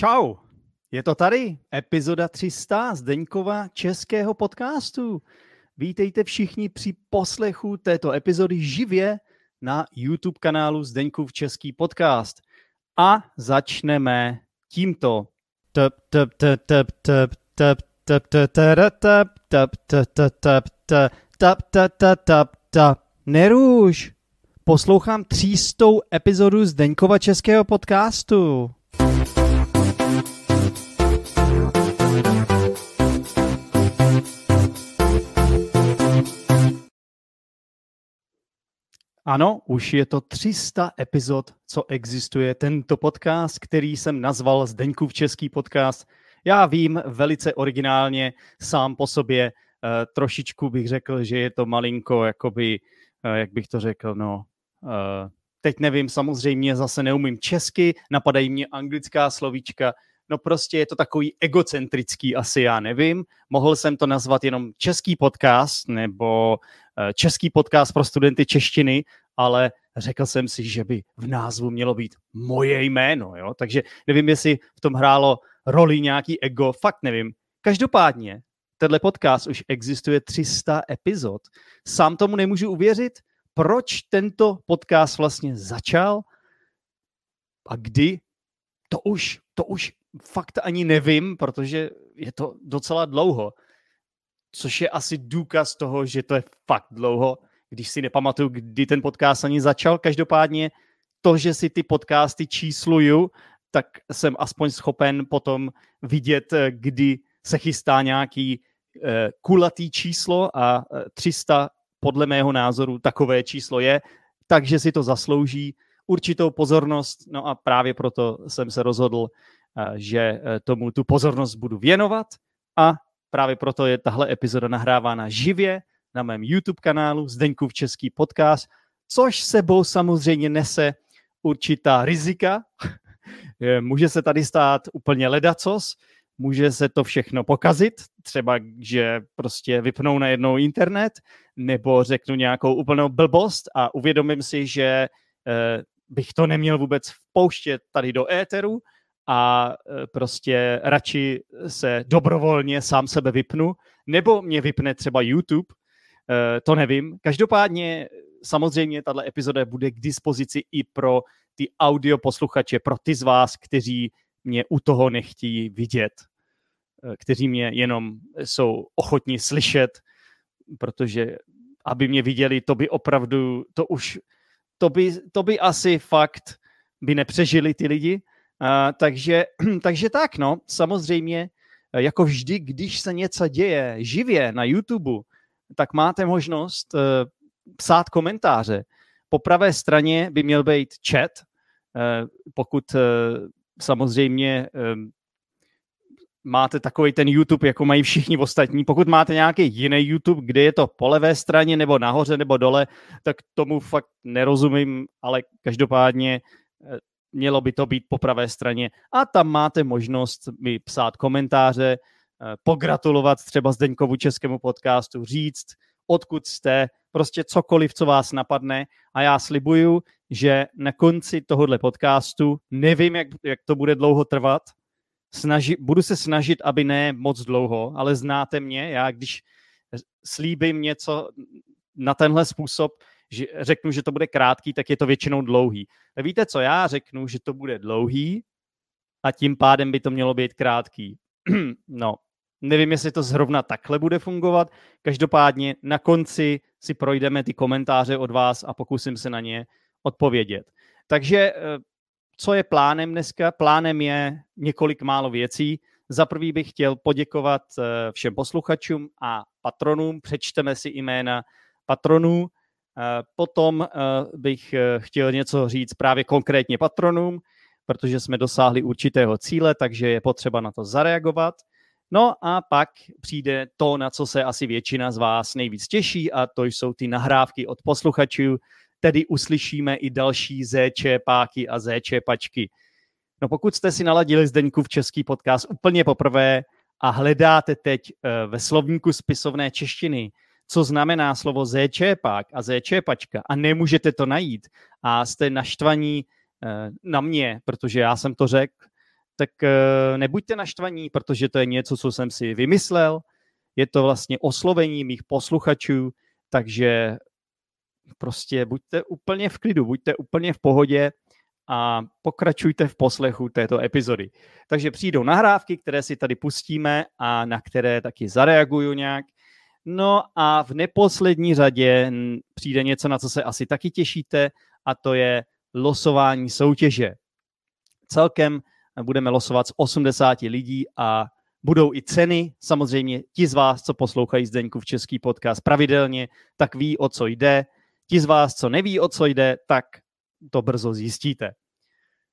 Čau, je to tady, epizoda 300 Zdeňkova českého podcastu. Vítejte všichni při poslechu této epizody živě na YouTube kanálu Zdeňkův český podcast. A začneme tímto. Tap, tap, tap, tap, tap, tap, tap, tap, tap, tap, tap, tap, tap, tap, tap, tap, tap, tap, tap. Neruš, poslouchám třístou epizodu Zdeňkova českého podcastu. Ano, už je to 300 epizod, co existuje tento podcast, který jsem nazval Zdeňkův český podcast. Já vím, velice originálně, sám po sobě, eh, trošičku bych řekl, že je to malinko, jakoby, eh, jak bych to řekl, no, eh, teď nevím, samozřejmě zase neumím česky, napadají mě anglická slovíčka, no prostě je to takový egocentrický, asi já nevím. Mohl jsem to nazvat jenom český podcast nebo český podcast pro studenty češtiny, ale řekl jsem si, že by v názvu mělo být moje jméno, jo? takže nevím, jestli v tom hrálo roli nějaký ego, fakt nevím. Každopádně, tenhle podcast už existuje 300 epizod. Sám tomu nemůžu uvěřit, proč tento podcast vlastně začal a kdy, to už, to už fakt ani nevím, protože je to docela dlouho. Což je asi důkaz toho, že to je fakt dlouho když si nepamatuju, kdy ten podcast ani začal. Každopádně to, že si ty podcasty čísluju, tak jsem aspoň schopen potom vidět, eh, kdy se chystá nějaký eh, kulatý číslo a 300 eh, podle mého názoru takové číslo je, takže si to zaslouží určitou pozornost, no a právě proto jsem se rozhodl, eh, že tomu tu pozornost budu věnovat. A právě proto je tahle epizoda nahrávána živě, na mém YouTube kanálu Zdeňkův český podcast, což sebou samozřejmě nese určitá rizika. Může se tady stát úplně ledacos, může se to všechno pokazit, třeba, že prostě vypnou najednou internet, nebo řeknu nějakou úplnou blbost a uvědomím si, že eh, bych to neměl vůbec vpouštět tady do éteru a eh, prostě radši se dobrovolně sám sebe vypnu, nebo mě vypne třeba YouTube, Eh, to nevím. Každopádně samozřejmě tato epizoda bude k dispozici i pro ty audio posluchače, pro ty z vás, kteří mě u toho nechtějí vidět, kteří mě jenom jsou ochotní slyšet, protože aby mě viděli, to by opravdu, to už, to by, to by asi fakt by nepřežili ty lidi. Uh, takže, takže tak, no, samozřejmě, jako vždy, když se něco děje živě na YouTube, tak máte možnost uh, psát komentáře. Po pravé straně by měl být chat, uh, pokud uh, samozřejmě um, máte takový ten YouTube, jako mají všichni ostatní. Pokud máte nějaký jiný YouTube, kde je to po levé straně, nebo nahoře, nebo dole, tak tomu fakt nerozumím, ale každopádně mělo by to být po pravé straně. A tam máte možnost mi psát komentáře, Eh, pogratulovat třeba Zdeňkovu českému podcastu, říct, odkud jste, prostě cokoliv, co vás napadne. A já slibuju, že na konci tohohle podcastu, nevím, jak, jak to bude dlouho trvat, snaži, budu se snažit, aby ne moc dlouho, ale znáte mě, já když slíbím něco na tenhle způsob, že řeknu, že to bude krátký, tak je to většinou dlouhý. A víte co, já řeknu, že to bude dlouhý a tím pádem by to mělo být krátký. no, Nevím, jestli to zrovna takhle bude fungovat. Každopádně na konci si projdeme ty komentáře od vás a pokusím se na ně odpovědět. Takže eh, co je plánem dneska? Plánem je několik málo věcí. Za prvý bych chtěl poděkovat eh, všem posluchačům a patronům. Přečteme si jména patronů. Eh, potom bych chtěl něco říct právě konkrétně patronům, protože jsme dosáhli určitého cíle, takže je potřeba na to zareagovat. No a pak přijde to, na co se asi většina z vás nejvíc těší a to jsou ty nahrávky od posluchačů, tedy uslyšíme i další ZČ páky a ZČ pačky. No pokud jste si naladili Zdeňku v český podcast úplně poprvé a hledáte teď eh, ve slovníku spisovné češtiny, co znamená slovo zéčepák a zéčepačka a nemůžete to najít a jste naštvaní eh, na mě, protože já jsem to řekl, tak nebuďte naštvaní, protože to je něco, co jsem si vymyslel. Je to vlastně oslovení mých posluchačů, takže prostě buďte úplně v klidu, buďte úplně v pohodě a pokračujte v poslechu této epizody. Takže přijdou nahrávky, které si tady pustíme a na které taky zareaguju nějak. No a v neposlední řadě přijde něco, na co se asi taky těšíte, a to je losování soutěže. Celkem budeme losovat z 80 lidí a budou i ceny. Samozřejmě ti z vás, co poslouchají Zdeňku v český podcast pravidelně, tak ví, o co jde. Ti z vás, co neví, o co jde, tak to brzo zjistíte.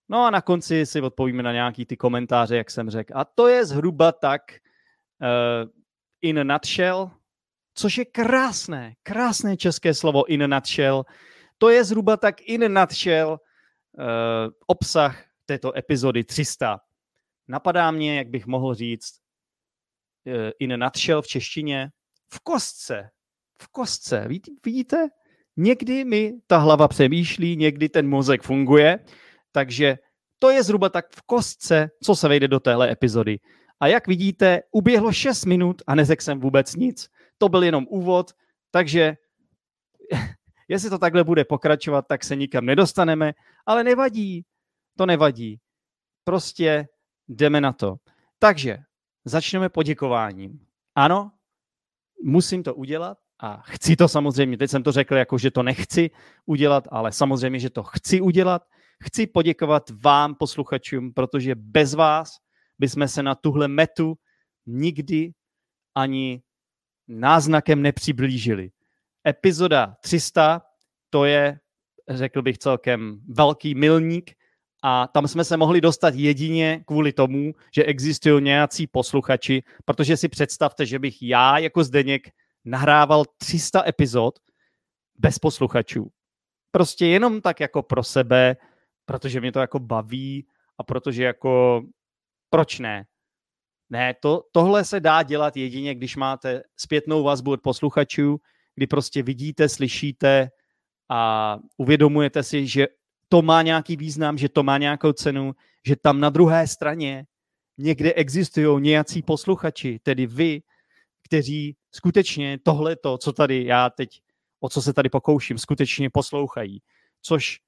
No a na konci si odpovíme na nějaký ty komentáře, jak jsem řekl. A to je zhruba tak uh, in nutshell, což je krásné, krásné české slovo in nutshell. To je zhruba tak in nutshell uh, obsah této epizody 300. Napadá mě, jak bych mohl říct, uh, in nutshell v češtině, v kostce. V kostce. Vidíte? Někdy mi ta hlava přemýšlí, někdy ten mozek funguje, takže to je zhruba tak v kostce, co se vejde do téhle epizody. A jak vidíte, uběhlo 6 minut a neřekl jsem vůbec nic. To byl jenom úvod, takže jestli to takhle bude pokračovat, tak se nikam nedostaneme, ale nevadí, to nevadí. Prostě jdeme na to. Takže začneme poděkováním. Ano, musím to udělat a chci to samozřejmě. Teď jsem to řekl jako, že to nechci udělat, ale samozřejmě, že to chci udělat. Chci poděkovat vám, posluchačům, protože bez vás bychom se na tuhle metu nikdy ani náznakem nepřiblížili. Epizoda 300, to je, řekl bych, celkem velký milník a tam jsme se mohli dostat jedině kvůli tomu, že existují nějací posluchači, protože si představte, že bych já jako Zdeněk nahrával 300 epizod bez posluchačů. Prostě jenom tak jako pro sebe, protože mě to jako baví a protože jako proč ne? Ne, to, tohle se dá dělat jedině, když máte zpětnou vazbu od posluchačů, kdy prostě vidíte, slyšíte a uvědomujete si, že to má nějaký význam, že to má nějakou cenu, že tam na druhé straně někde existují nějací posluchači, tedy vy, kteří skutečně tohleto, co tady já teď, o co se tady pokouším, skutečně poslouchají. Což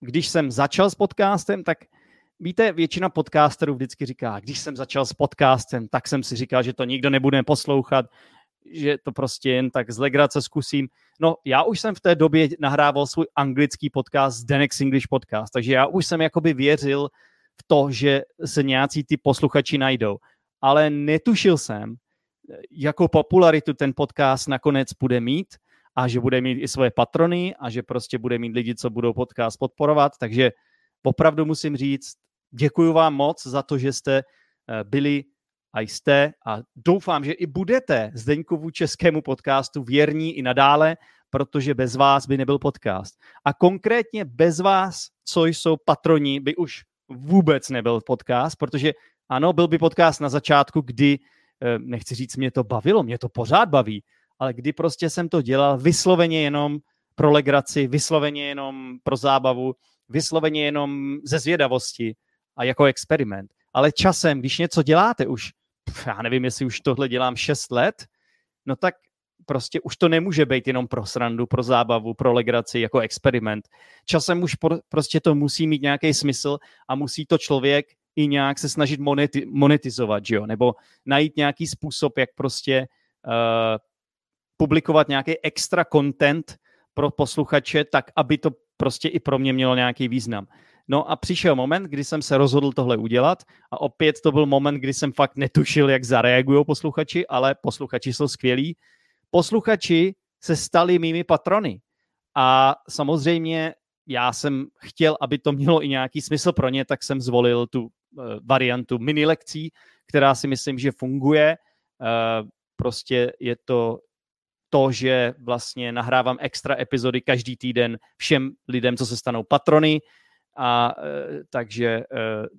když jsem začal s podcastem, tak víte, většina podcasterů vždycky říká, když jsem začal s podcastem, tak jsem si říkal, že to nikdo nebude poslouchat, že to prostě jen tak z legrace zkusím. No, já už jsem v té době nahrával svůj anglický podcast, Denex English Podcast, takže já už jsem jakoby věřil v to, že se nějací ty posluchači najdou. Ale netušil jsem, jakou popularitu ten podcast nakonec bude mít a že bude mít i svoje patrony a že prostě bude mít lidi, co budou podcast podporovat. Takže opravdu musím říct, děkuji vám moc za to, že jste eh, byli a jste a doufám, že i budete Zdeňkovu českému podcastu věrní i nadále, protože bez vás by nebyl podcast. A konkrétně bez vás, co jsou patroni, by už vůbec nebyl podcast, protože ano, byl by podcast na začátku, kdy, nechci říct, mě to bavilo, mě to pořád baví, ale kdy prostě jsem to dělal vysloveně jenom pro legraci, vysloveně jenom pro zábavu, vysloveně jenom ze zvědavosti a jako experiment. Ale časem, když něco děláte už, já nevím, jestli už tohle dělám 6 let, no tak prostě už to nemůže být jenom pro srandu, pro zábavu, pro legraci, jako experiment. Časem už pro, prostě to musí mít nějaký smysl a musí to člověk i nějak se snažit moneti, monetizovat, že jo? nebo najít nějaký způsob, jak prostě uh, publikovat nějaký extra content pro posluchače, tak aby to prostě i pro mě mělo nějaký význam. No a přišel moment, kdy jsem se rozhodl tohle udělat a opět to byl moment, kdy jsem fakt netušil, jak zareagují posluchači, ale posluchači jsou skvělí. Posluchači se stali mými patrony a samozřejmě já jsem chtěl, aby to mělo i nějaký smysl pro ně, tak jsem zvolil tu variantu mini lekcí, která si myslím, že funguje. Uh, prostě je to to, že vlastně nahrávám extra epizody každý týden všem lidem, co se stanou patrony, a e, takže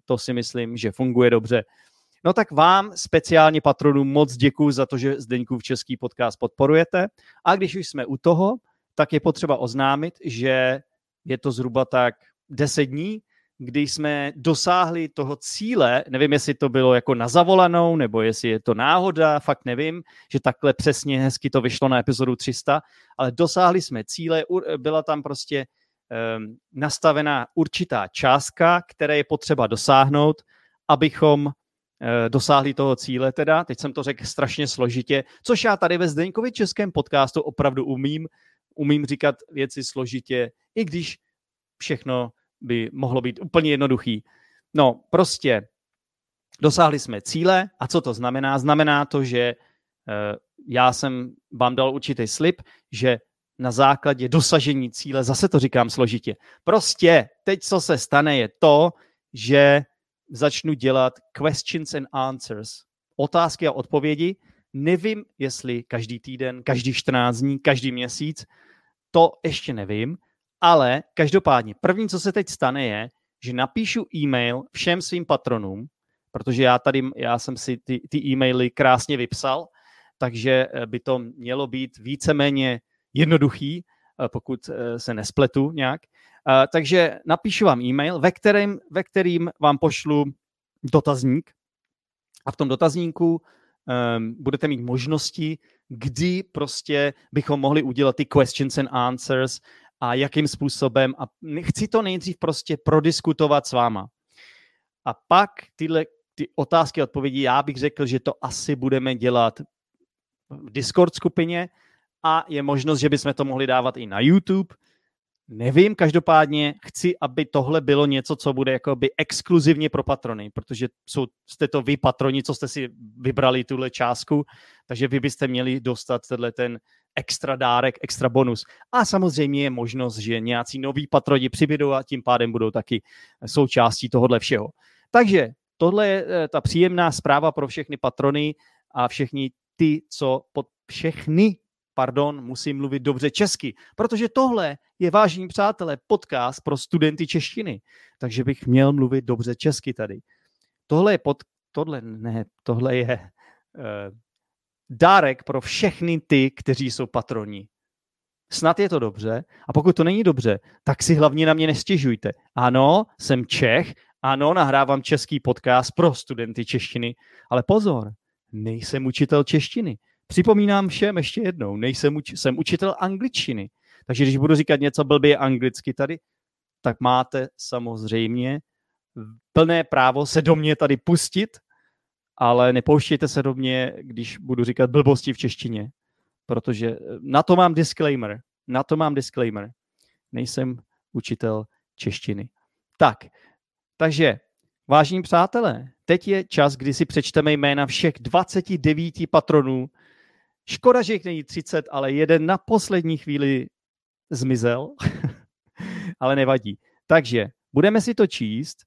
to si myslím, že funguje dobře. No tak vám, speciálně patronům, moc děkuji za to, že v český podcast podporujete. A když už jsme u toho, tak je potřeba oznámit, že je to zhruba tak 10 dní, kdy jsme dosáhli toho cíle, nevím, jestli to bylo jako na zavolanou, nebo jestli je to náhoda, fakt nevím, že takhle přesně hezky to vyšlo na epizodu 300, ale dosáhli jsme cíle, byla tam prostě um, nastavená určitá částka, které je potřeba dosáhnout, abychom uh, dosáhli toho cíle teda. Teď jsem to řekl strašně složitě, což já tady ve Zdeňkovi českém podcastu opravdu umím. Umím říkat věci složitě, i když všechno by mohlo být úplně jednoduchý. No, prostě dosáhli jsme cíle a co to znamená? Znamená to, že uh, já jsem vám dal určitý slib, že na základě dosažení cíle, zase to říkám složitě, prostě teď, co se stane, je to, že začnu dělat questions and answers, otázky a odpovědi. Nevím, jestli každý týden, každý 14 dní, každý měsíc, to ještě nevím, ale každopádně, první, co se teď stane, je, že napíšu e-mail všem svým patronům, protože já tady, já jsem si ty, ty e-maily krásně vypsal, takže eh, by to mělo být víceméně jednoduchý, eh, pokud eh, se nespletu nějak. Takže napíšu vám e-mail, ve kterém, ve kterým vám pošlu dotazník a v tom dotazníku um, budete mít možnosti, kdy prostě bychom mohli udělat ty questions and answers a jakým způsobem. A chci to nejdřív prostě prodiskutovat s váma. A pak tyhle ty otázky a odpovědi, já bych řekl, že to asi budeme dělat v Discord skupině a je možnost, že bychom to mohli dávat i na YouTube. Nevím, každopádně chci, aby tohle bylo něco, co bude jakoby exkluzivně pro patrony, protože jsou, jste to vy patroni, co jste si vybrali tuhle částku, takže vy byste měli dostat tenhle ten extra dárek, extra bonus. A samozřejmě je možnost, že nějací noví patroni přibydou a tím pádem budou taky součástí tohohle všeho. Takže tohle je eh, ta příjemná zpráva pro všechny patrony a všechny ty, co pod všechny pardon, musím mluvit dobře česky, protože tohle je, vážní přátelé, podcast pro studenty češtiny, takže bych měl mluvit dobře česky tady. Tohle je pod, tohle ne, tohle je uh, dárek pro všechny ty, kteří jsou patroni. Snad je to dobře a pokud to není dobře, tak si hlavně na mě nestěžujte. Ano, jsem Čech, ano, nahrávám český podcast pro studenty češtiny, ale pozor, nejsem učitel češtiny. Připomínám všem ještě jednou, nejsem uč- jsem učitel angličtiny. Takže když budu říkat něco blbě anglicky tady, tak máte samozřejmě plné právo se do mě tady pustit ale nepouštějte se do mě, když budu říkat blbosti v češtině, protože eh, na to mám disclaimer. Na to mám disclaimer. Nejsem učitel češtiny. Tak, takže, vážní přátelé, teď je čas, kdy si přečteme jména všech 29 patronů. Škoda, že jich není 30, ale jeden na poslední chvíli zmizel, ale nevadí. Takže budeme si to číst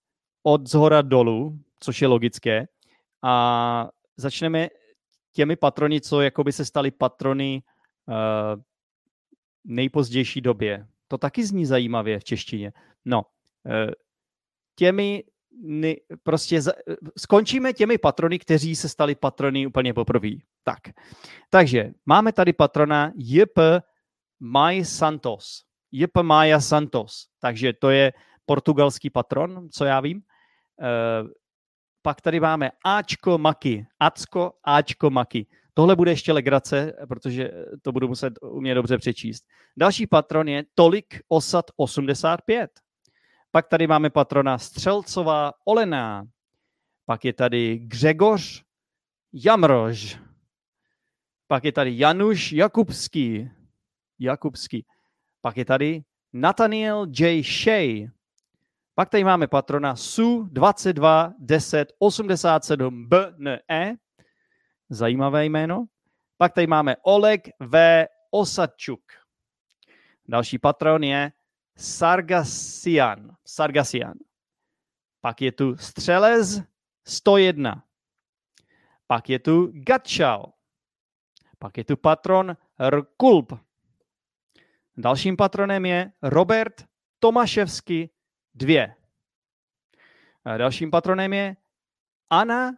od zhora dolů, což je logické a začneme těmi patrony, co jakoby se stali patrony uh, nejpozdější době. To taky zní zajímavě v češtině. No, uh, těmi ne, prostě za, skončíme těmi patrony, kteří se stali patrony úplně poprvé. Tak, takže máme tady patrona JP Maj Santos. JP Maja Santos. Takže to je portugalský patron, co já vím. Pak tady máme Ačko Maki. Acko, Ačko Maki. Tohle bude ještě legrace, protože to budu muset umět dobře přečíst. Další patron je Tolik Osad 85. Pak tady máme patrona Střelcová Olená. Pak je tady Gřegoř Jamrož. Pak je tady Januš Jakubský. Jakubský. Pak je tady Nathaniel J. Shea. Pak tady máme patrona SU 22 10 87 BNE. Zajímavé jméno. Pak tady máme Oleg V. Osadčuk. Další patron je Sargasian. Sargasian. Pak je tu Střelez 101. Pak je tu Gatchal. Pak je tu patron Rkulp. Dalším patronem je Robert Tomaševsky dvě. A dalším patronem je Anna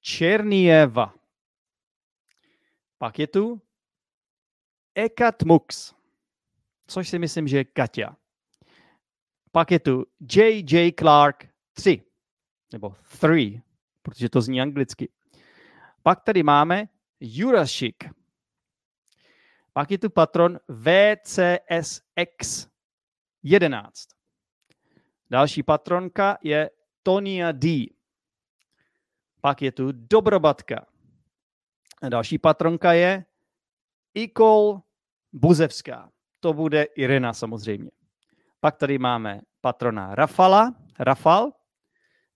Černieva. Pak je tu Ekat Mux, což si myslím, že je Katia. Pak je tu J.J. Clark 3, nebo 3, protože to zní anglicky. Pak tady máme Jurashik. Pak je tu patron VCSX 11. Další patronka je Tonia D. Pak je tu Dobrobatka. Další patronka je Ikol Buzevská. To bude Irena samozřejmě. Pak tady máme patrona Rafala, Rafal.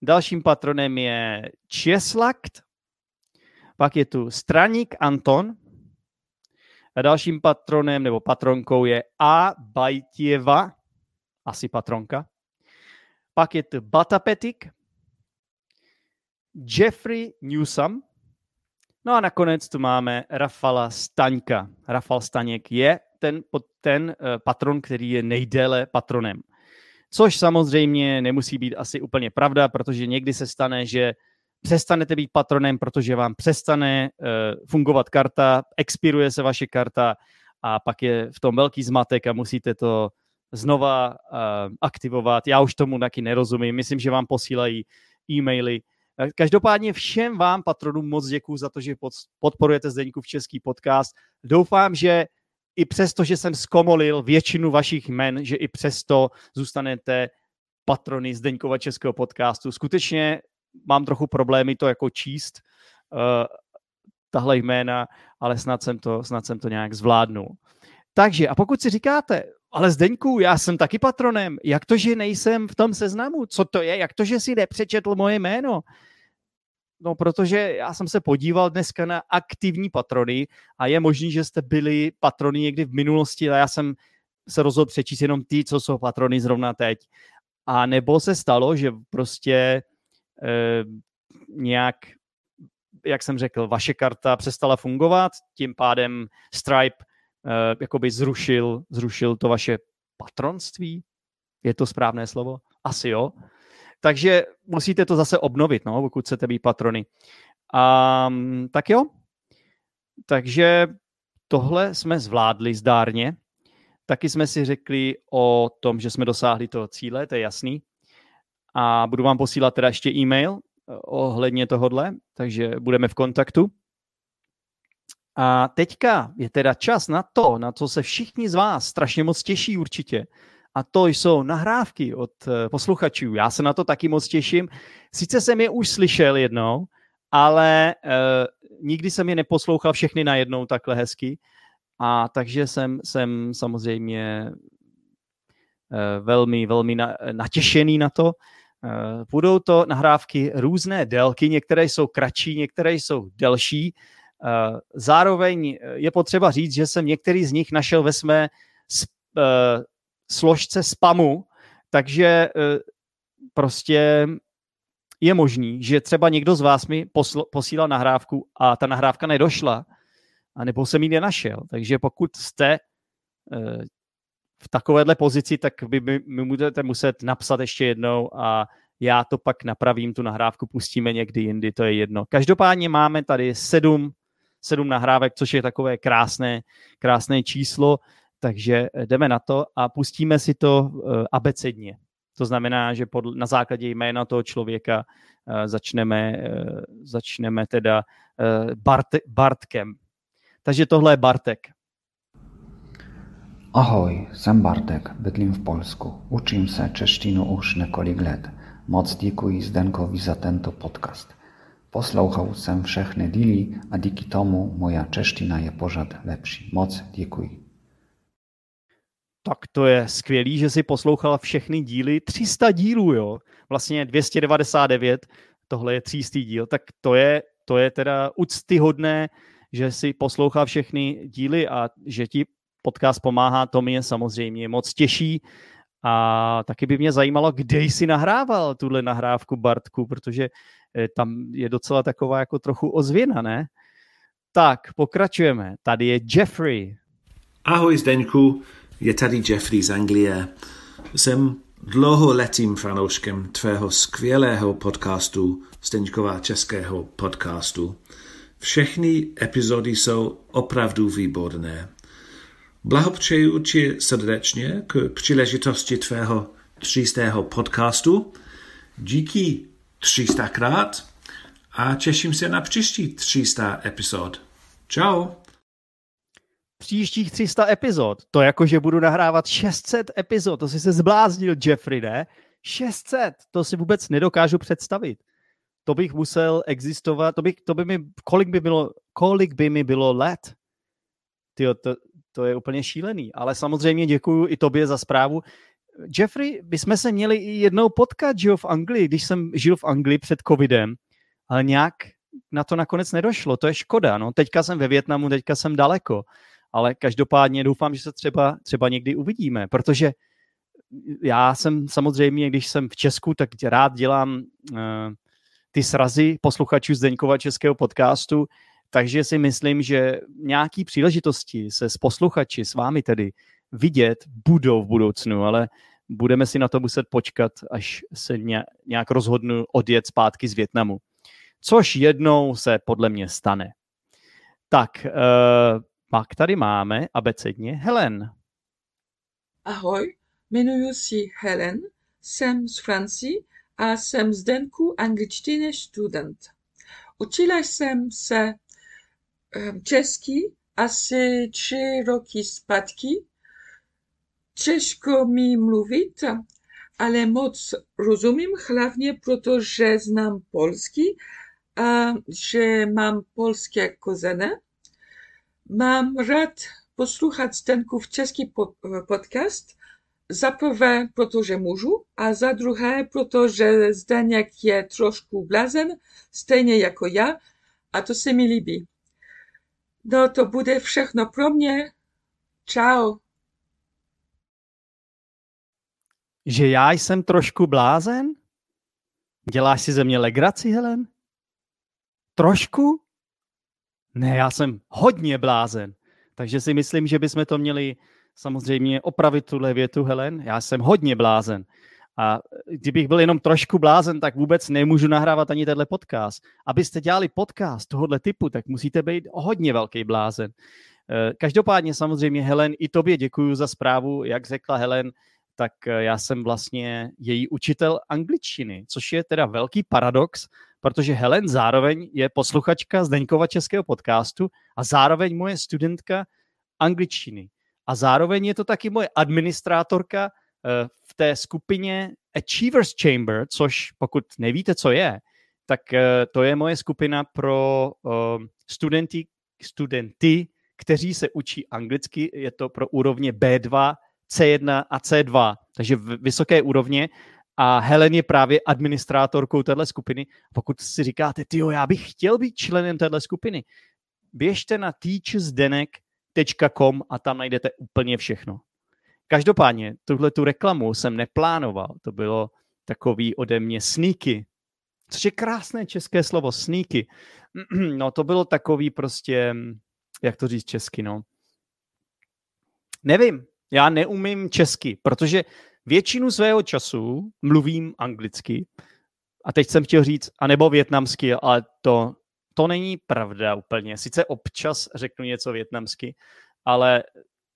Dalším patronem je Česlakt. Pak je tu Straník Anton. A dalším patronem nebo patronkou je A. Bajtieva, asi patronka. Pak je tu Batapetik, Jeffrey Newsom, no a nakonec tu máme Rafala Staňka. Rafal Staněk je ten, ten eh, patron, který je nejdéle patronem. Což samozřejmě nemusí být asi úplně pravda, protože někdy se stane, že přestanete být patronem, protože vám přestane uh, fungovat karta, expiruje se vaše karta a pak je v tom velký zmatek a musíte to znova uh, aktivovat. Já už tomu taky nerozumím. Myslím, že vám posílají e-maily. Každopádně všem vám, patronům, moc děkuji za to, že podporujete Zdeňku v český podcast. Doufám, že i přesto, že jsem zkomolil většinu vašich jmen, že i přesto zůstanete patrony Zdeňkova českého podcastu. Skutečně mám trochu problémy to jako číst, uh, tahle jména, ale snad jsem to, snad jsem to nějak zvládnul. Takže a pokud si říkáte, ale Zdeňku, já jsem taky patronem, jak to, že nejsem v tom seznamu? Co to je? Jak to, že si nepřečetl moje jméno? No, protože já jsem se podíval dneska na aktivní patrony a je možný, že jste byli patrony někdy v minulosti a já jsem se rozhodl přečíst jenom ty, co jsou patrony zrovna teď. A nebo se stalo, že prostě eh, nějak, jak jsem řekl, vaše karta přestala fungovat, tím pádem Stripe jakoby zrušil, zrušil to vaše patronství. Je to správné slovo? Asi jo. Takže musíte to zase obnovit, no, pokud chcete být patrony. A, tak jo. Takže tohle jsme zvládli zdárně. Taky jsme si řekli o tom, že jsme dosáhli toho cíle, to je jasný. A budu vám posílat teda ještě e-mail eh, ohledně tohodle, takže budeme v kontaktu. A teďka je teda čas na to, na co se všichni z vás strašně moc těší určitě a to jsou nahrávky od eh, posluchačů. Já se na to taky moc těším. Sice jsem je už slyšel jednou, ale uh, nikdy jsem je neposlouchal všechny najednou takhle hezky. A takže jsem, jsem samozřejmě uh, velmi, velmi na, natěšený na to. Uh, budou to nahrávky různé délky, některé jsou kratší, některé jsou delší. Uh, zároveň je potřeba říct, že jsem některý z nich našel ve své složce spamu, takže eh, prostě je možný, že třeba někdo z vás mi posl- posílal nahrávku a ta nahrávka nedošla, a nebo jsem ji nenašel. Takže pokud jste eh, v takovéhle pozici, tak vy mi budete muset napsat ještě jednou a já to pak napravím, tu nahrávku pustíme někdy jindy, to je jedno. Každopádně máme tady sedm, sedm nahrávek, což je takové krásné, krásné číslo. Takže eh, jdeme na to a pustíme si to eh, abecedně. To znamená, že pod, na základě jména toho člověka uh, začneme, uh, začneme teda uh, Bart, Bartkem. Takže tohle je Bartek. Ahoj, jsem Bartek, bydlím v Polsku. Učím se češtinu už několik let. Moc děkuji Zdenkovi za tento podcast. Poslouchal jsem všechny díly a díky tomu moja čeština je pořád lepší. Moc děkuji. Tak to je skvělý, že si poslouchal všechny díly. 300 dílů, jo. Vlastně 299, tohle je 300 díl. Tak to je, to je teda úctyhodné, že si poslouchal všechny díly a že ti podcast pomáhá, to mě samozřejmě moc těší. A taky by mě zajímalo, kde jsi nahrával tuhle nahrávku Bartku, protože tam je docela taková jako trochu ozvěna, ne? Tak, pokračujeme. Tady je Jeffrey. Ahoj Zdeňku, je tady Jeffrey z Anglie. Jsem dlouholetým fanouškem tvého skvělého podcastu, Zdeňková českého podcastu. Všechny epizody jsou opravdu výborné. Blahopřeju ti srdečně k příležitosti tvého 300. podcastu. Díky 300 krát a těším se na příští 300 epizod. Ciao. Příštích 300 epizod. To jako, že budu nahrávat 600 epizod. To si se zbláznil, Jeffrey, ne? 600. To si vůbec nedokážu představit. To bych musel existovat. To, bych, to by mi, kolik by bylo, kolik by mi bylo let? Tyjo, to, to je úplně šílený. Ale samozřejmě děkuji i tobě za zprávu. Jeffrey, my jsme se měli i jednou potkat, že jo, v Anglii, když jsem žil v Anglii před covidem, ale nějak na to nakonec nedošlo. To je škoda. No. Teďka jsem ve Větnamu, teďka jsem daleko. Ale každopádně doufám, že se třeba, třeba někdy uvidíme, protože já jsem samozřejmě, když jsem v Česku, tak rád dělám uh, ty srazy posluchačů Zdeňkova českého podcastu, takže si myslím, že nějaký příležitosti se s posluchači, s vámi tedy, vidět budou v budoucnu, ale budeme si na to muset počkat, až se nějak rozhodnu odjet zpátky z Větnamu. Což jednou se podle mě stane. Tak, uh, pak tady máme abecedně Helen. Ahoj, jmenuji se Helen, jsem z Francie a jsem Zdenku angličtiny student. Učila jsem se um, česky asi tři roky zpátky. Těžko mi mluvit, ale moc rozumím, hlavně protože znám polský a že mám polské kořeny. Mám rád poslouchat Zdenkův český podcast, za prvé, protože můžu, a za druhé, protože Zdeněk je trošku blázen, stejně jako já, a to se mi líbí. No to bude všechno pro. Ciao. Že já jsem trošku blázen? Děláš si ze mě legraci, Helen? Trošku? Ne, já jsem hodně blázen. Takže si myslím, že bychom to měli samozřejmě opravit tuhle větu, Helen. Já jsem hodně blázen. A kdybych byl jenom trošku blázen, tak vůbec nemůžu nahrávat ani tenhle podcast. Abyste dělali podcast tohohle typu, tak musíte být hodně velký blázen. Eh, každopádně samozřejmě Helen, i tobě děkuji za zprávu, jak řekla Helen, tak eh, já jsem vlastně její učitel angličtiny, což je teda velký paradox, protože Helen zároveň je posluchačka Zdeňkova českého podcastu a zároveň moje studentka angličtiny. A zároveň je to taky moje administrátorka eh, v té skupině Achievers Chamber, což pokud nevíte, co je, tak eh, to je moje skupina pro studenty, studenty, kteří se učí anglicky. Je to pro úrovně B2, C1 a C2, takže v vysoké úrovně a Helen je právě administrátorkou téhle skupiny. Pokud si říkáte, ty já bych chtěl být členem téhle skupiny, běžte na teachsdenek.com a tam najdete úplně všechno. Každopádně, tuhle tu reklamu jsem neplánoval, to bylo takový ode mě sneaky, což je krásné české slovo, sneaky. No to bylo takový prostě, jak to říct česky, no. Nevím, já neumím česky, protože většinu svého času mluvím anglicky. A teď jsem chtěl říct, anebo větnamsky, ale to, to není pravda úplně. Sice občas řeknu něco větnamsky, ale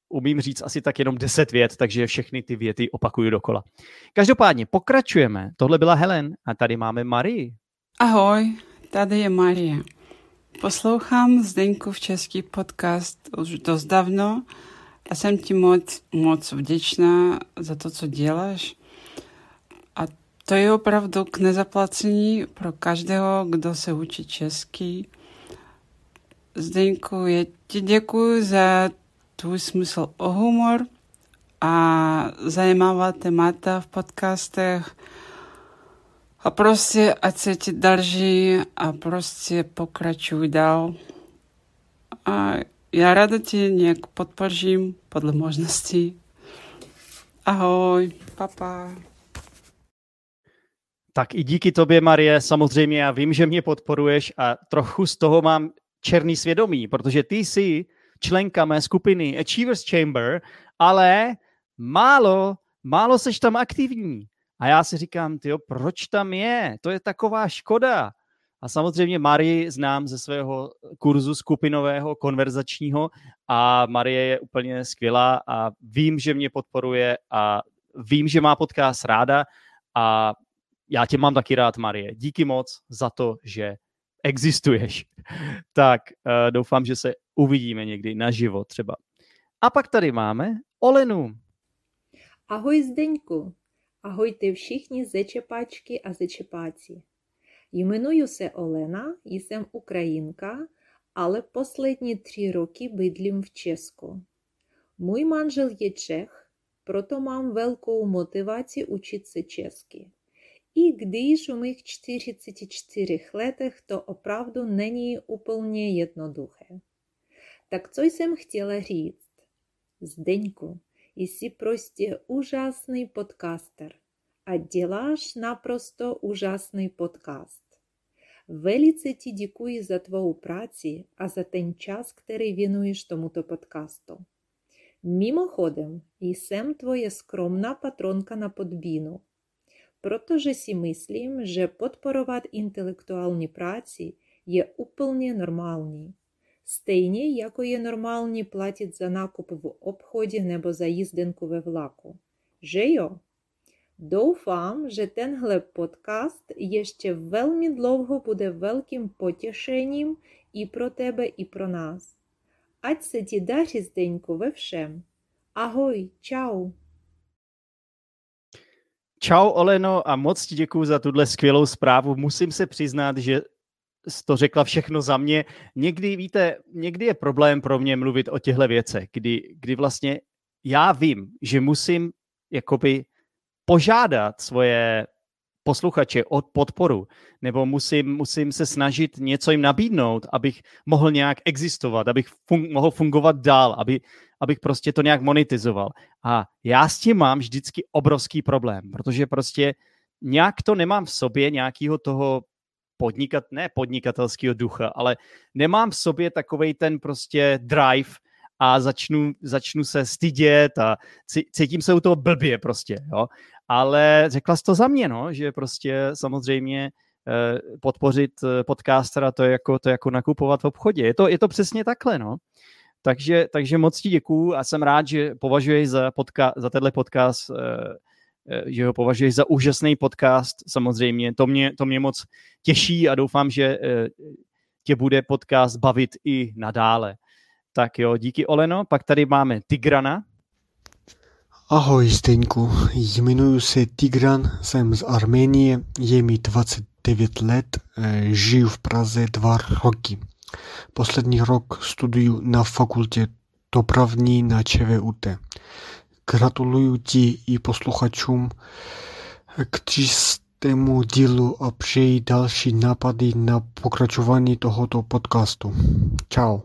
umím říct asi tak jenom deset vět, takže všechny ty věty opakuju dokola. Každopádně pokračujeme. Tohle byla Helen a tady máme Marii. Ahoj, tady je Marie. Poslouchám Zdeňkův český podcast už dost dávno a jsem ti moc, moc vděčná za to, co děláš. A to je opravdu k nezaplacení pro každého, kdo se učí česky. Zdeňku, já ti děkuji za tvůj smysl o humor a zajímavá témata v podcastech. A prostě, ať se ti darží a prostě pokračuj dál. A já ráda tě nějak podpořím podle možností. Ahoj, papa. Tak i díky tobě, Marie, samozřejmě já vím, že mě podporuješ a trochu z toho mám černý svědomí, protože ty jsi členka mé skupiny Achievers Chamber, ale málo, málo seš tam aktivní. A já si říkám, tyjo, proč tam je? To je taková škoda. A samozřejmě Marii znám ze svého kurzu skupinového, konverzačního a Marie je úplně skvělá a vím, že mě podporuje a vím, že má podcast ráda a já tě mám taky rád, Marie. Díky moc za to, že existuješ. tak uh, doufám, že se uvidíme někdy naživo třeba. A pak tady máme Olenu. Ahoj Zdeňku. Ahojte všichni zečepáčky a zečepáci. Jmenuji se Olena, jsem Ukrajinka, ale poslední tři roky bydlím v Česku. Můj manžel je Čech, proto mám velkou motivaci učit se česky. I když u mých 44 letech to opravdu není úplně jednoduché. Tak co jsem chtěla říct? Zdeňku, jsi prostě úžasný podcaster a děláš naprosto úžasný podcast. Velice ti děkuji za tvou práci a za ten čas, který věnuješ tomuto podcastu. Mimochodem, jsem tvoje skromná patronka na podbínu, protože si myslím, že podporovat intelektuální práci je úplně normální. Stejně jako je normální platit za nákup v obchodě nebo za jízdenku ve vlaku. Že jo? Doufám, že tenhle podcast ještě velmi dlouho bude velkým potěšením i pro tebe, i pro nás. Ať se ti daří, Zdeňku, ve všem. Ahoj, čau. Čau Oleno a moc ti děkuji za tuhle skvělou zprávu. Musím se přiznat, že to řekla všechno za mě. Někdy, víte, někdy je problém pro mě mluvit o těchto věcech, kdy, kdy vlastně já vím, že musím jakoby požádat svoje posluchače o podporu, nebo musím, musím se snažit něco jim nabídnout, abych mohl nějak existovat, abych fun- mohl fungovat dál, aby, abych prostě to nějak monetizoval. A já s tím mám vždycky obrovský problém, protože prostě nějak to nemám v sobě, nějakého toho podnikat, ne podnikatelského ducha, ale nemám v sobě takovej ten prostě drive a začnu, začnu se stydět a cítím se u toho blbě prostě, jo. Ale řekla jsi to za mě, no, že prostě samozřejmě eh, podpořit eh, podcastera, to je jako, to je jako nakupovat v obchodě. Je to, je to přesně takhle, no. Takže, takže moc ti děkuju a jsem rád, že považuješ za, podka- za tenhle podcast, eh, že ho považuješ za úžasný podcast, samozřejmě. To mě, to mě moc těší a doufám, že tě bude podcast bavit i nadále. Tak jo, díky Oleno. Pak tady máme Tigrana. Ahoj Zdeňku, jmenuji se Tigran, jsem z Arménie, je mi 29 let, eh, žiju v Praze dva roky. Poslední rok studuju na fakultě dopravní na ČVUT. Gratuluju ti i posluchačům k třístému dílu a přeji další nápady na pokračování tohoto podcastu. Ciao.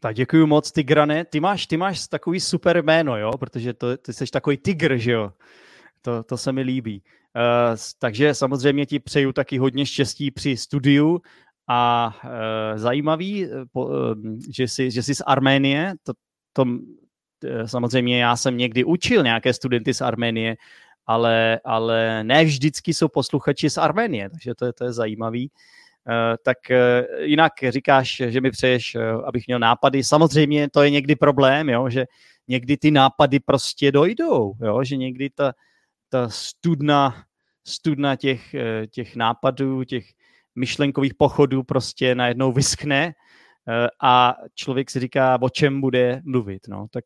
Tak děkuji moc, Tigrane. Ty máš, ty máš takový super jméno, jo? Protože to, ty jsi takový tygr, že jo? To, to se mi líbí. Uh, takže samozřejmě ti přeju taky hodně štěstí při studiu a uh, zajímavý, uh, po, uh, že, jsi, že jsi z Arménie. To, to, samozřejmě já jsem někdy učil nějaké studenty z Arménie, ale, ale ne vždycky jsou posluchači z Arménie, takže to je, to je zajímavý. Uh, Eh, tak eh, jinak říkáš, že mi přeješ, eh, abych měl nápady. Samozřejmě to je někdy problém, jo, že někdy ty nápady prostě dojdou, jo, že někdy ta, ta studna, studna těch, těch nápadů, těch myšlenkových pochodů prostě najednou vyskne a člověk si říká, o čem bude mluvit. No. Tak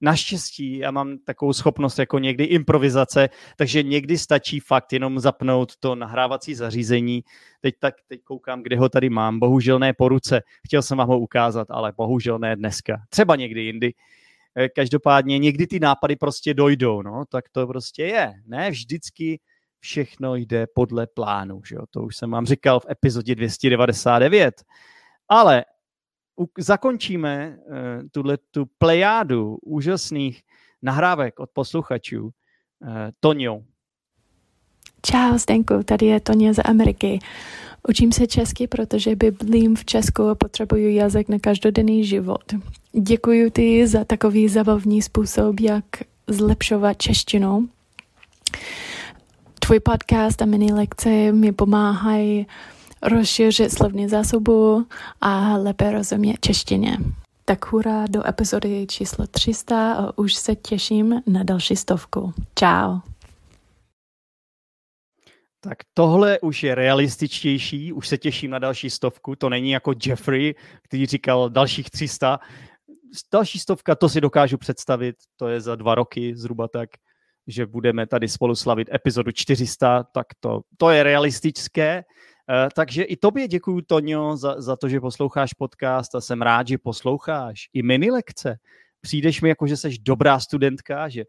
naštěstí já mám takovou schopnost jako někdy improvizace, takže někdy stačí fakt jenom zapnout to nahrávací zařízení. Teď tak teď koukám, kde ho tady mám. Bohužel ne po ruce. Chtěl jsem vám ho ukázat, ale bohužel ne dneska. Třeba někdy jindy. Eh, každopádně někdy ty nápady prostě dojdou, no, tak to prostě je. Ne vždycky všechno jde podle plánu, že jo? to už jsem vám říkal v epizodě 299. Ale zakončíme uh, tuhle tu plejádu úžasných nahrávek od posluchačů uh, Toňou. Čau, Zdenku, tady je Toně z Ameriky. Učím se česky, protože bydlím v Česku a potřebuju jazyk na každodenní život. Děkuji ti za takový zabavný způsob, jak zlepšovat češtinu. Tvůj podcast a mini lekce mi pomáhají rozšířit slovní zásobu a lépe rozumět češtině. Tak hurá do epizody číslo 300 a už se těším na další stovku. Ciao. Tak tohle už je realističtější, už se těším na další stovku, to není jako Jeffrey, který říkal dalších 300. Další stovka, to si dokážu představit, to je za dva roky zhruba tak, že budeme tady spolu slavit epizodu 400, tak to, to je realistické. Uh, takže i tobě děkuji, Toňo, za, za to, že posloucháš podcast a jsem rád, že posloucháš i mini lekce. Přijdeš mi jako, že jsi dobrá studentka, že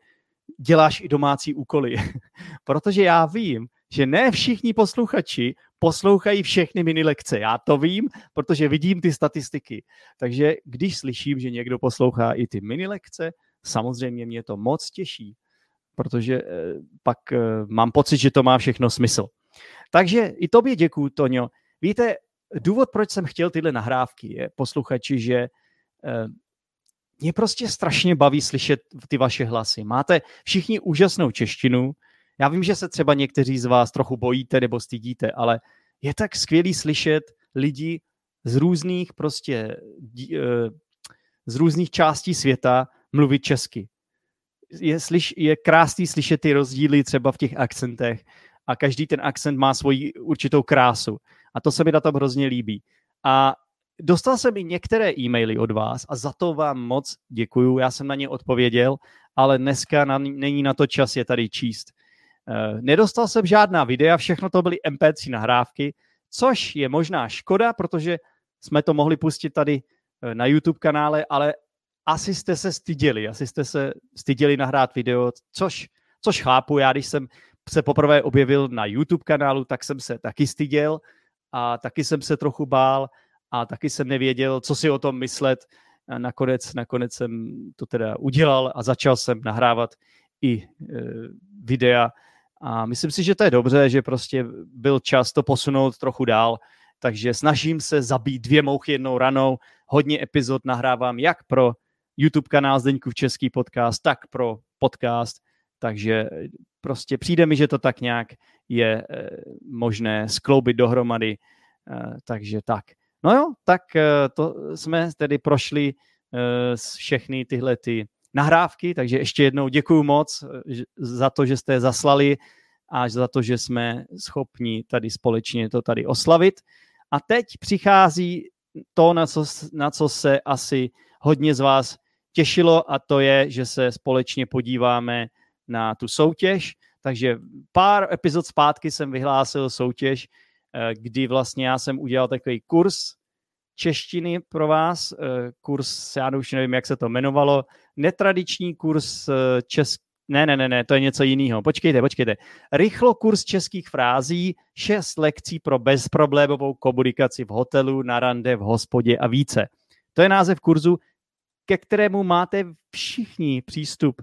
děláš i domácí úkoly. Protože já vím, že ne všichni posluchači poslouchají všechny mini lekce. Já to vím, protože vidím ty statistiky. Takže když slyším, že někdo poslouchá i ty mini lekce, samozřejmě mě to moc těší, protože eh, pak eh, mám pocit, že to má všechno smysl. Takže i tobě děkuju, Toňo. Víte, důvod, proč jsem chtěl tyhle nahrávky, je posluchači, že eh, mě prostě strašně baví slyšet ty vaše hlasy. Máte všichni úžasnou češtinu, já vím, že se třeba někteří z vás trochu bojíte nebo stydíte, ale je tak skvělý slyšet lidi z různých prostě eh, z různých částí světa mluvit česky. Je, slyš, je krásný slyšet ty rozdíly třeba v těch akcentech a každý ten akcent má svoji určitou krásu. A to se mi na tom hrozně líbí. A dostal jsem i některé e-maily od vás a za to vám moc děkuju. Já jsem na ně odpověděl, ale dneska na, není na to čas je tady číst. Eh, nedostal jsem žádná videa, všechno to byly MP3 nahrávky, což je možná škoda, protože jsme to mohli pustit tady eh, na YouTube kanále, ale asi jste se styděli, asi jste se styděli nahrát video, což, což chápu. Já, když jsem se poprvé objevil na YouTube kanálu, tak jsem se taky styděl a taky jsem se trochu bál a taky jsem nevěděl, co si o tom myslet. A nakonec, nakonec jsem to teda udělal a začal jsem nahrávat i e, videa a myslím si, že to je dobře, že prostě byl čas to posunout trochu dál, takže snažím se zabít dvě mouchy jednou ranou. Hodně epizod nahrávám jak pro YouTube kanál Zdeňkův Český podcast, tak pro podcast, takže prostě přijde mi, že to tak nějak je eh, možné skloubit dohromady, eh, takže tak. No jo, tak eh, to jsme tedy prošli všechny tyhle ty nahrávky, takže ještě jednou děkuji moc za to, že jste je zaslali a za to, že jsme schopni tady společně to tady oslavit. A teď přichází to, na co, na co se asi hodně z vás těšilo a to je, že se společně podíváme na tu soutěž. Takže pár epizod zpátky jsem vyhlásil soutěž, eh, kdy vlastně já jsem udělal takový kurz češtiny pro vás, eh, kurz, já už nevím, jak se to jmenovalo, netradiční kurz eh, česk... Ne, ne, ne, ne, to je něco jiného. Počkejte, počkejte. Rychlo kurz českých frází, šest lekcí pro bezproblémovou komunikaci v hotelu, na rande, v hospodě a více. To je název kurzu, ke kterému máte všichni přístup.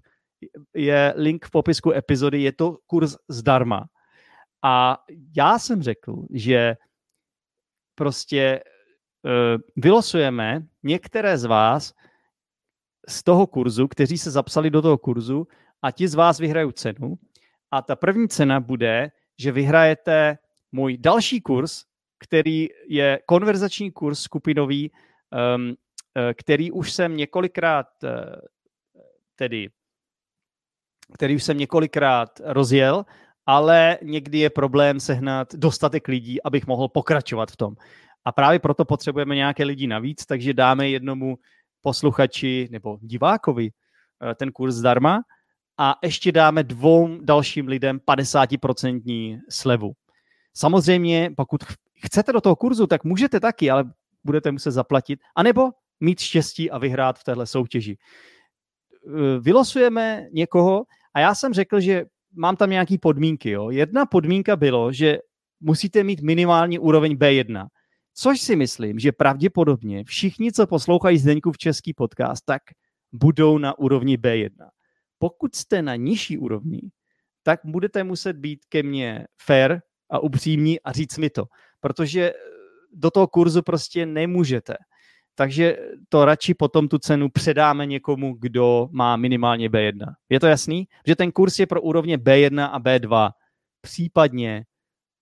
Je link v popisku epizody, je to kurz zdarma. A já jsem řekl, že prostě Eh, vylosujeme některé z vás z toho kurzu, kteří se zapsali do toho kurzu a ti z vás vyhrají cenu. A ta první cena bude, že vyhrajete můj další kurz, který je konverzační kurz skupinový, um, který už jsem několikrát uh, tedy který už jsem několikrát rozjel, ale někdy je problém sehnat dostatek lidí, abych mohl pokračovat v tom. A právě proto potřebujeme nějaké lidi navíc, takže dáme jednomu posluchači nebo divákovi eh, ten kurz zdarma a ještě dáme dvou dalším lidem 50% slevu. Samozřejmě, pokud chcete do toho kurzu, tak můžete taky, ale budete muset zaplatit, anebo mít štěstí a vyhrát v téhle soutěži. Eh, vylosujeme někoho a já jsem řekl, že mám tam nějaké podmínky. Jo. Jedna podmínka bylo, že musíte mít minimální úroveň B1. Což si myslím, že pravděpodobně všichni, co poslouchají v český podcast, tak budou na úrovni B1. Pokud jste na nižší úrovni, tak budete muset být ke mně fair a upřímní a říct mi to, protože do toho kurzu prostě nemůžete. Takže to radši potom tu cenu předáme někomu, kdo má minimálně B1. Je to jasný? Že ten kurz je pro úrovně B1 a B2. Případně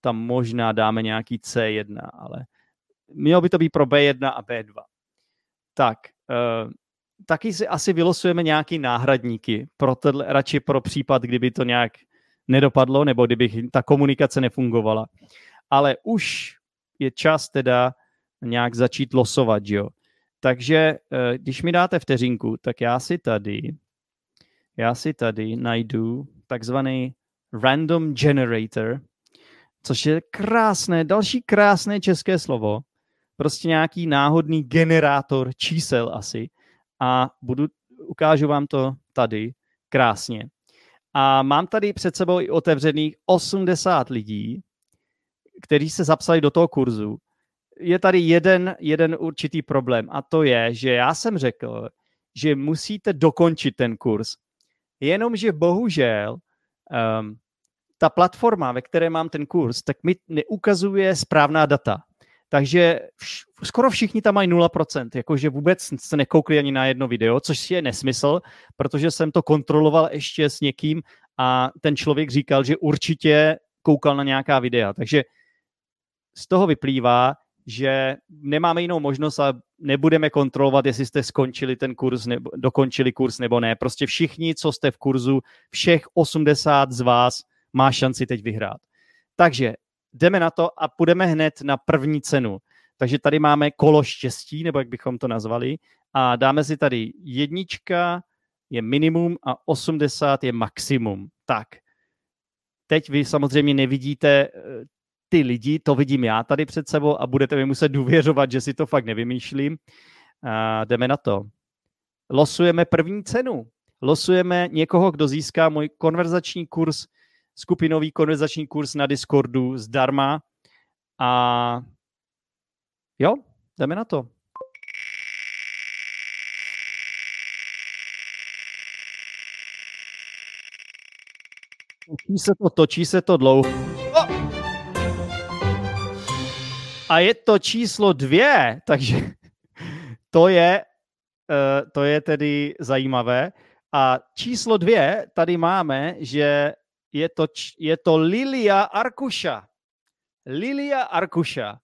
tam možná dáme nějaký C1, ale Mělo by to být pro B1 a B2. Tak, uh, taky si asi vylosujeme nějaký náhradníky, pro tenhle, radši pro případ, kdyby to nějak nedopadlo, nebo kdyby ta komunikace nefungovala. Ale už je čas teda nějak začít losovat, jo. Takže uh, když mi dáte vteřinku, tak já si tady, já si tady najdu takzvaný random generator, což je krásné, další krásné české slovo, prostě nějaký náhodný generátor čísel asi a budu, ukážu vám to tady krásně. A mám tady před sebou i otevřených 80 lidí, kteří se zapsali do toho kurzu. Je tady jeden, jeden určitý problém a to je, že já jsem řekl, že musíte dokončit ten kurz. Jenomže bohužel um, ta platforma, ve které mám ten kurz, tak mi neukazuje správná data. Takže vš- skoro všichni tam mají 0%, jakože vůbec se nekoukli ani na jedno video, což je nesmysl, protože jsem to kontroloval ještě s někým a ten člověk říkal, že určitě koukal na nějaká videa. Takže z toho vyplývá, že nemáme jinou možnost a nebudeme kontrolovat, jestli jste skončili ten kurz nebo dokončili kurz nebo ne. Prostě všichni, co jste v kurzu, všech 80 z vás má šanci teď vyhrát. Takže jdeme na to a půjdeme hned na první cenu. Takže tady máme kolo štěstí, nebo jak bychom to nazvali, a dáme si tady jednička je minimum a 80 je maximum. Tak, teď vy samozřejmě nevidíte eh, ty lidi, to vidím já tady před sebou a budete mi muset důvěřovat, že si to fakt nevymýšlím. A jdeme na to. Losujeme první cenu. Losujeme někoho, kdo získá můj konverzační kurz skupinový konverzační kurz na Discordu zdarma a jo, jdeme na to. Točí se to, točí se to dlouho. A je to číslo dvě, takže to je, uh, to je tedy zajímavé. A číslo dvě tady máme, že je to, je to Lilia Arkuša. Lilia Arkuša.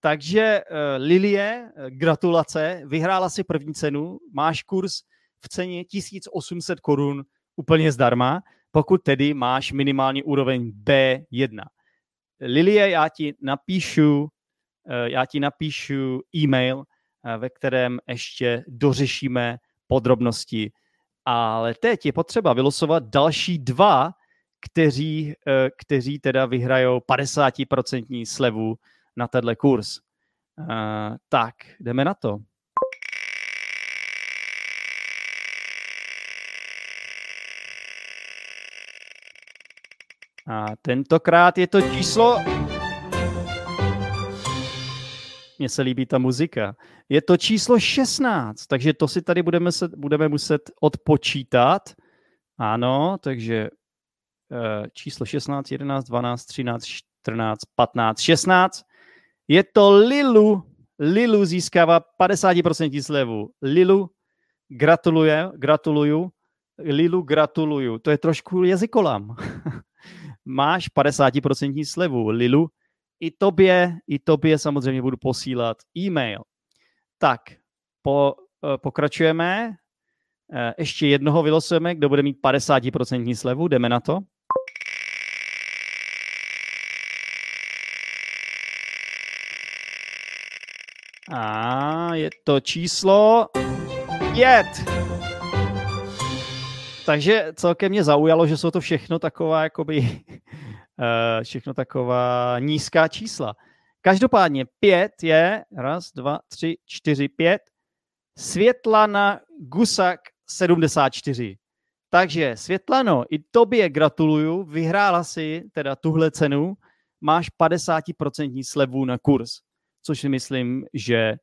Takže uh, Lilie, eh, gratulace, vyhrála si první cenu, máš kurz v ceně 1800 korun úplně zdarma, pokud tedy máš minimální úroveň B1. Lilie, já ti napíšu, já ti napíšu e-mail, uh, ve kterém ještě dořešíme podrobnosti. Ale teď je potřeba vylosovat další dva kteří, eh, kteří teda vyhrajou 50% slevu na tenhle kurz. Tak, jdeme na to. A tentokrát je to číslo... Mně se líbí ta muzika. Je to číslo 16, takže to si tady budeme, se, budeme muset odpočítat. Ano, takže Eh, číslo 16, 11, 12, 13, 14, 15, 16. Je to Lilu. Lilu získává 50% slevu. Lilu, gratuluje, gratuluju. Lilu, gratuluju. To je trošku jazykolam. Máš 50% slevu. Lilu, i tobě, i tobě samozřejmě budu posílat e-mail. Tak, po, uh, pokračujeme. Uh, ještě jednoho vylosujeme, kdo bude mít 50% slevu. Jdeme na to. A je to číslo pět. Takže celkem mě zaujalo, že jsou to všechno taková, jakoby, eh, všechno taková nízká čísla. Každopádně pět je, raz, dva, tři, čtyři, pět, Světlana Gusak 74. Takže Světlano, i tobě gratuluju, vyhrála si teda tuhle cenu, máš 50% slevu na kurz což si myslím, že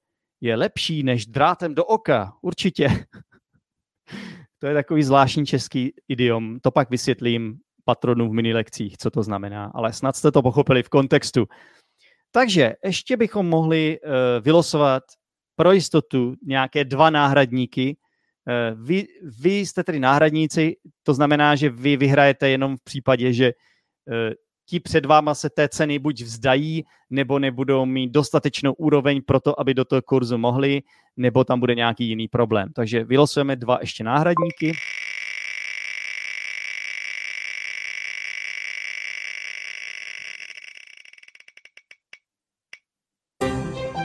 je lepší než drátem do oka. Určitě. to je takový zvláštní český idiom. To pak vysvětlím patronům v mini lekcích, co to znamená, ale snad jste to pochopili v kontextu. Takže ještě bychom mohli uh, vylosovat pro jistotu nějaké dva náhradníky. Uh, vy, vy jste tedy náhradníci, to znamená, že vy vyhrajete jenom v případě, že uh, ti před váma se té ceny buď vzdají, nebo nebudou mít dostatečnou úroveň pro to, aby do toho kurzu mohli, nebo tam bude nějaký jiný problém. Takže vylosujeme dva ještě náhradníky.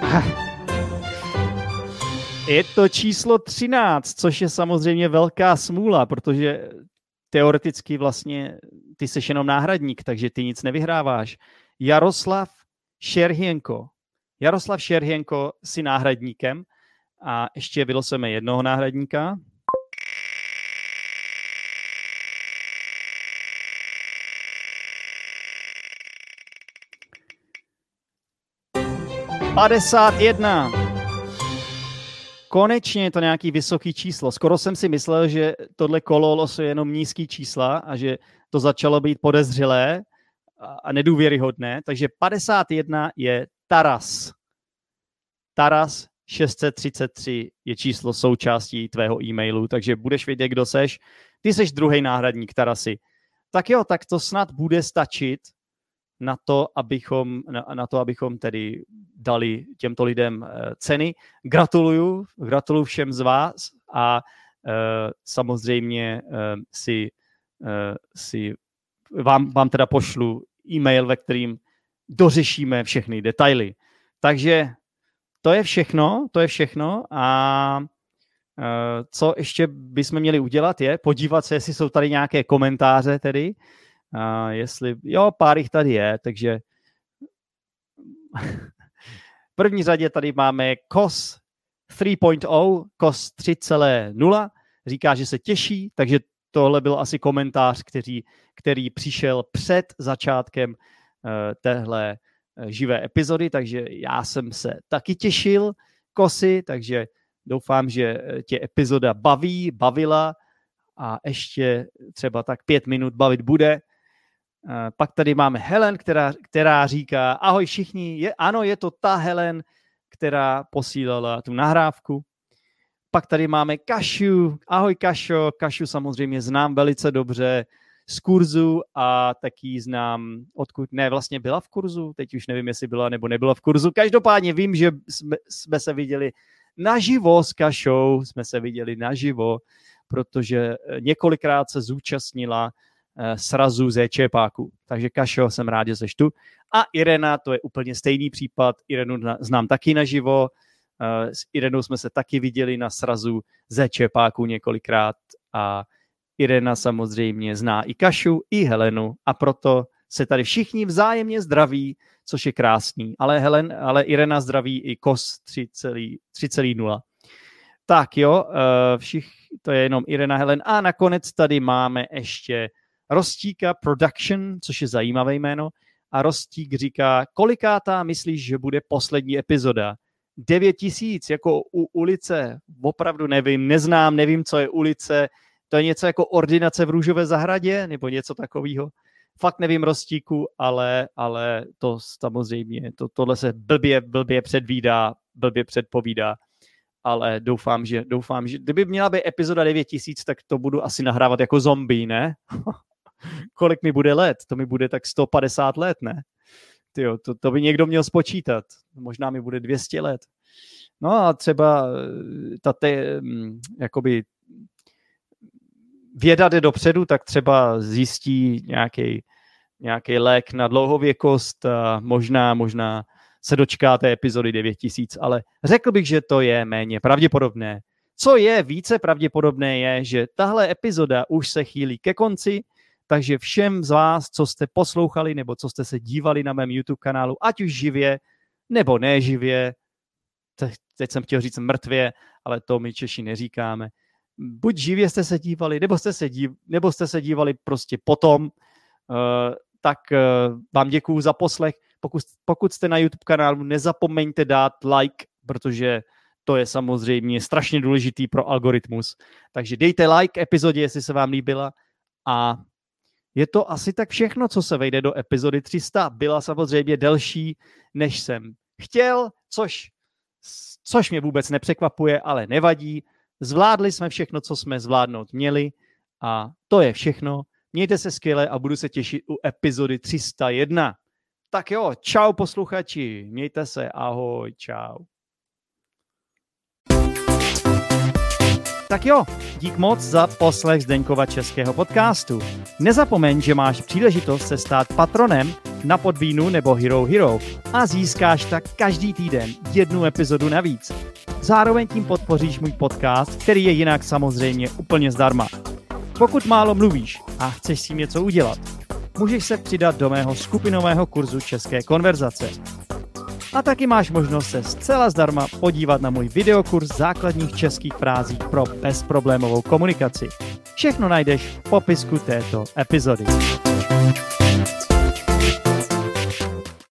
Je to číslo 13, což je samozřejmě velká smůla, protože teoreticky vlastně ty jsi jenom náhradník, takže ty nic nevyhráváš. Jaroslav Šerhienko. Jaroslav Šerhienko si náhradníkem a ještě vylosujeme jednoho náhradníka. Padesát jedna. Konečně je to nějaký vysoký číslo. Skoro jsem si myslel, že tohle kolo losuje jenom nízký čísla a že to začalo být podezřelé a nedůvěryhodné. Takže 51 je Taras. Taras 633 je číslo součástí tvého e-mailu, takže budeš vědět, kdo seš. Ty seš druhý náhradník Tarasy. Tak jo, tak to snad bude stačit na to, abychom, na, na to, abychom tedy dali těmto lidem uh, ceny. Gratuluju, gratuluju všem z vás a uh, samozřejmě uh, si, si vám, vám teda pošlu e-mail, ve kterým dořešíme všechny detaily. Takže to je všechno, to je všechno a co ještě bychom měli udělat je podívat se, jestli jsou tady nějaké komentáře tedy, a jestli, jo, pár jich tady je, takže v první řadě tady máme COS 3.0, COS 3.0, říká, že se těší, takže tohle byl asi komentář, který, který přišel před začátkem uh, téhle uh, živé epizody, takže já jsem se taky těšil, Kosy, takže doufám, že tě epizoda baví, bavila a ještě třeba tak pět minut bavit bude. Eh, pak tady máme Helen, která, která říká, ahoj všichni, je, ano, je to ta Helen, která posílala tu nahrávku. Pak tady máme Kašu, ahoj Kašo, Kašu samozřejmě znám velice dobře z kurzu a taky znám, odkud, ne, vlastně byla v kurzu, teď už nevím, jestli byla nebo nebyla v kurzu. Každopádně vím, že jsme, jsme se viděli naživo s Kašou, jsme se viděli naživo, protože několikrát se zúčastnila Eh, srazu ze Čepáku. Takže Kašo, jsem rád, že jsi tu. A Irena, to je úplně stejný případ. Irenu znám taky naživo. Eh, s Irenou jsme se taky viděli na srazu ze Čepáku několikrát a Irena samozřejmě zná i Kašu, i Helenu a proto se tady všichni vzájemně zdraví, což je krásný. Ale, Helen, ale Irena zdraví i KOS 3.0. Tak jo, eh, všich, to je jenom Irena Helen. A nakonec tady máme ještě Rostíka Production, což je zajímavé jméno, a Rostík říká, kolikátá myslíš, že bude poslední epizoda? 9 tisíc, jako u ulice, opravdu nevím, neznám, nevím, co je ulice, to je něco jako ordinace v Růžové zahradě, nebo něco takového. Fakt nevím Rostíku, ale, ale to samozřejmě, to, tohle se blbě, blbě předvídá, blbě předpovídá, ale doufám, že, doufám, že kdyby měla být epizoda 9000, tak to budu asi nahrávat jako zombie, ne? kolik mi bude let? To mi bude tak 150 let, ne? Tyjo, to, to by někdo měl spočítat. Možná mi bude 200 let. No a třeba eh, ta te, mm, jakoby věda jde dopředu, tak třeba zjistí nějaký nějaký lék na dlouhověkost a možná, možná se dočká té epizody 9000, ale řekl bych, že to je méně pravděpodobné. Co je více pravděpodobné je, že tahle epizoda už se chýlí ke konci, takže všem z vás, co jste poslouchali nebo co jste se dívali na mém YouTube kanálu, ať už živě nebo neživě, teď jsem chtěl říct mrtvě, ale to my Češi neříkáme. Buď živě jste se dívali, nebo jste se, dív, nebo jste se dívali prostě potom, uh, tak uh, vám děkuju za poslech. Pokud, pokud jste na YouTube kanálu, nezapomeňte dát like, protože to je samozřejmě strašně důležitý pro algoritmus. Takže dejte like epizodě, jestli se vám líbila a je to asi tak všechno, co se vejde do epizody 300. Byla samozřejmě delší, než jsem chtěl, což, což mě vůbec nepřekvapuje, ale nevadí. Zvládli jsme všechno, co jsme zvládnout měli a to je všechno. Mějte se skvěle a budu se těšit u epizody 301. Tak jo, čau posluchači, mějte se, ahoj, čau. Tak jo, dík moc za poslech Zdeňkova českého podcastu. Nezapomeň, že máš příležitost se stát patronem na Podvínu nebo Hero Hero a získáš tak každý týden jednu epizodu navíc. Zároveň tím podpoříš můj podcast, který je jinak samozřejmě úplně zdarma. Pokud málo mluvíš a chceš s tím něco udělat, můžeš se přidat do mého skupinového kurzu České konverzace. A taky máš možnost se zcela zdarma podívat na můj videokurs základních českých frází pro bezproblémovou komunikaci. Všechno najdeš v popisku této epizody.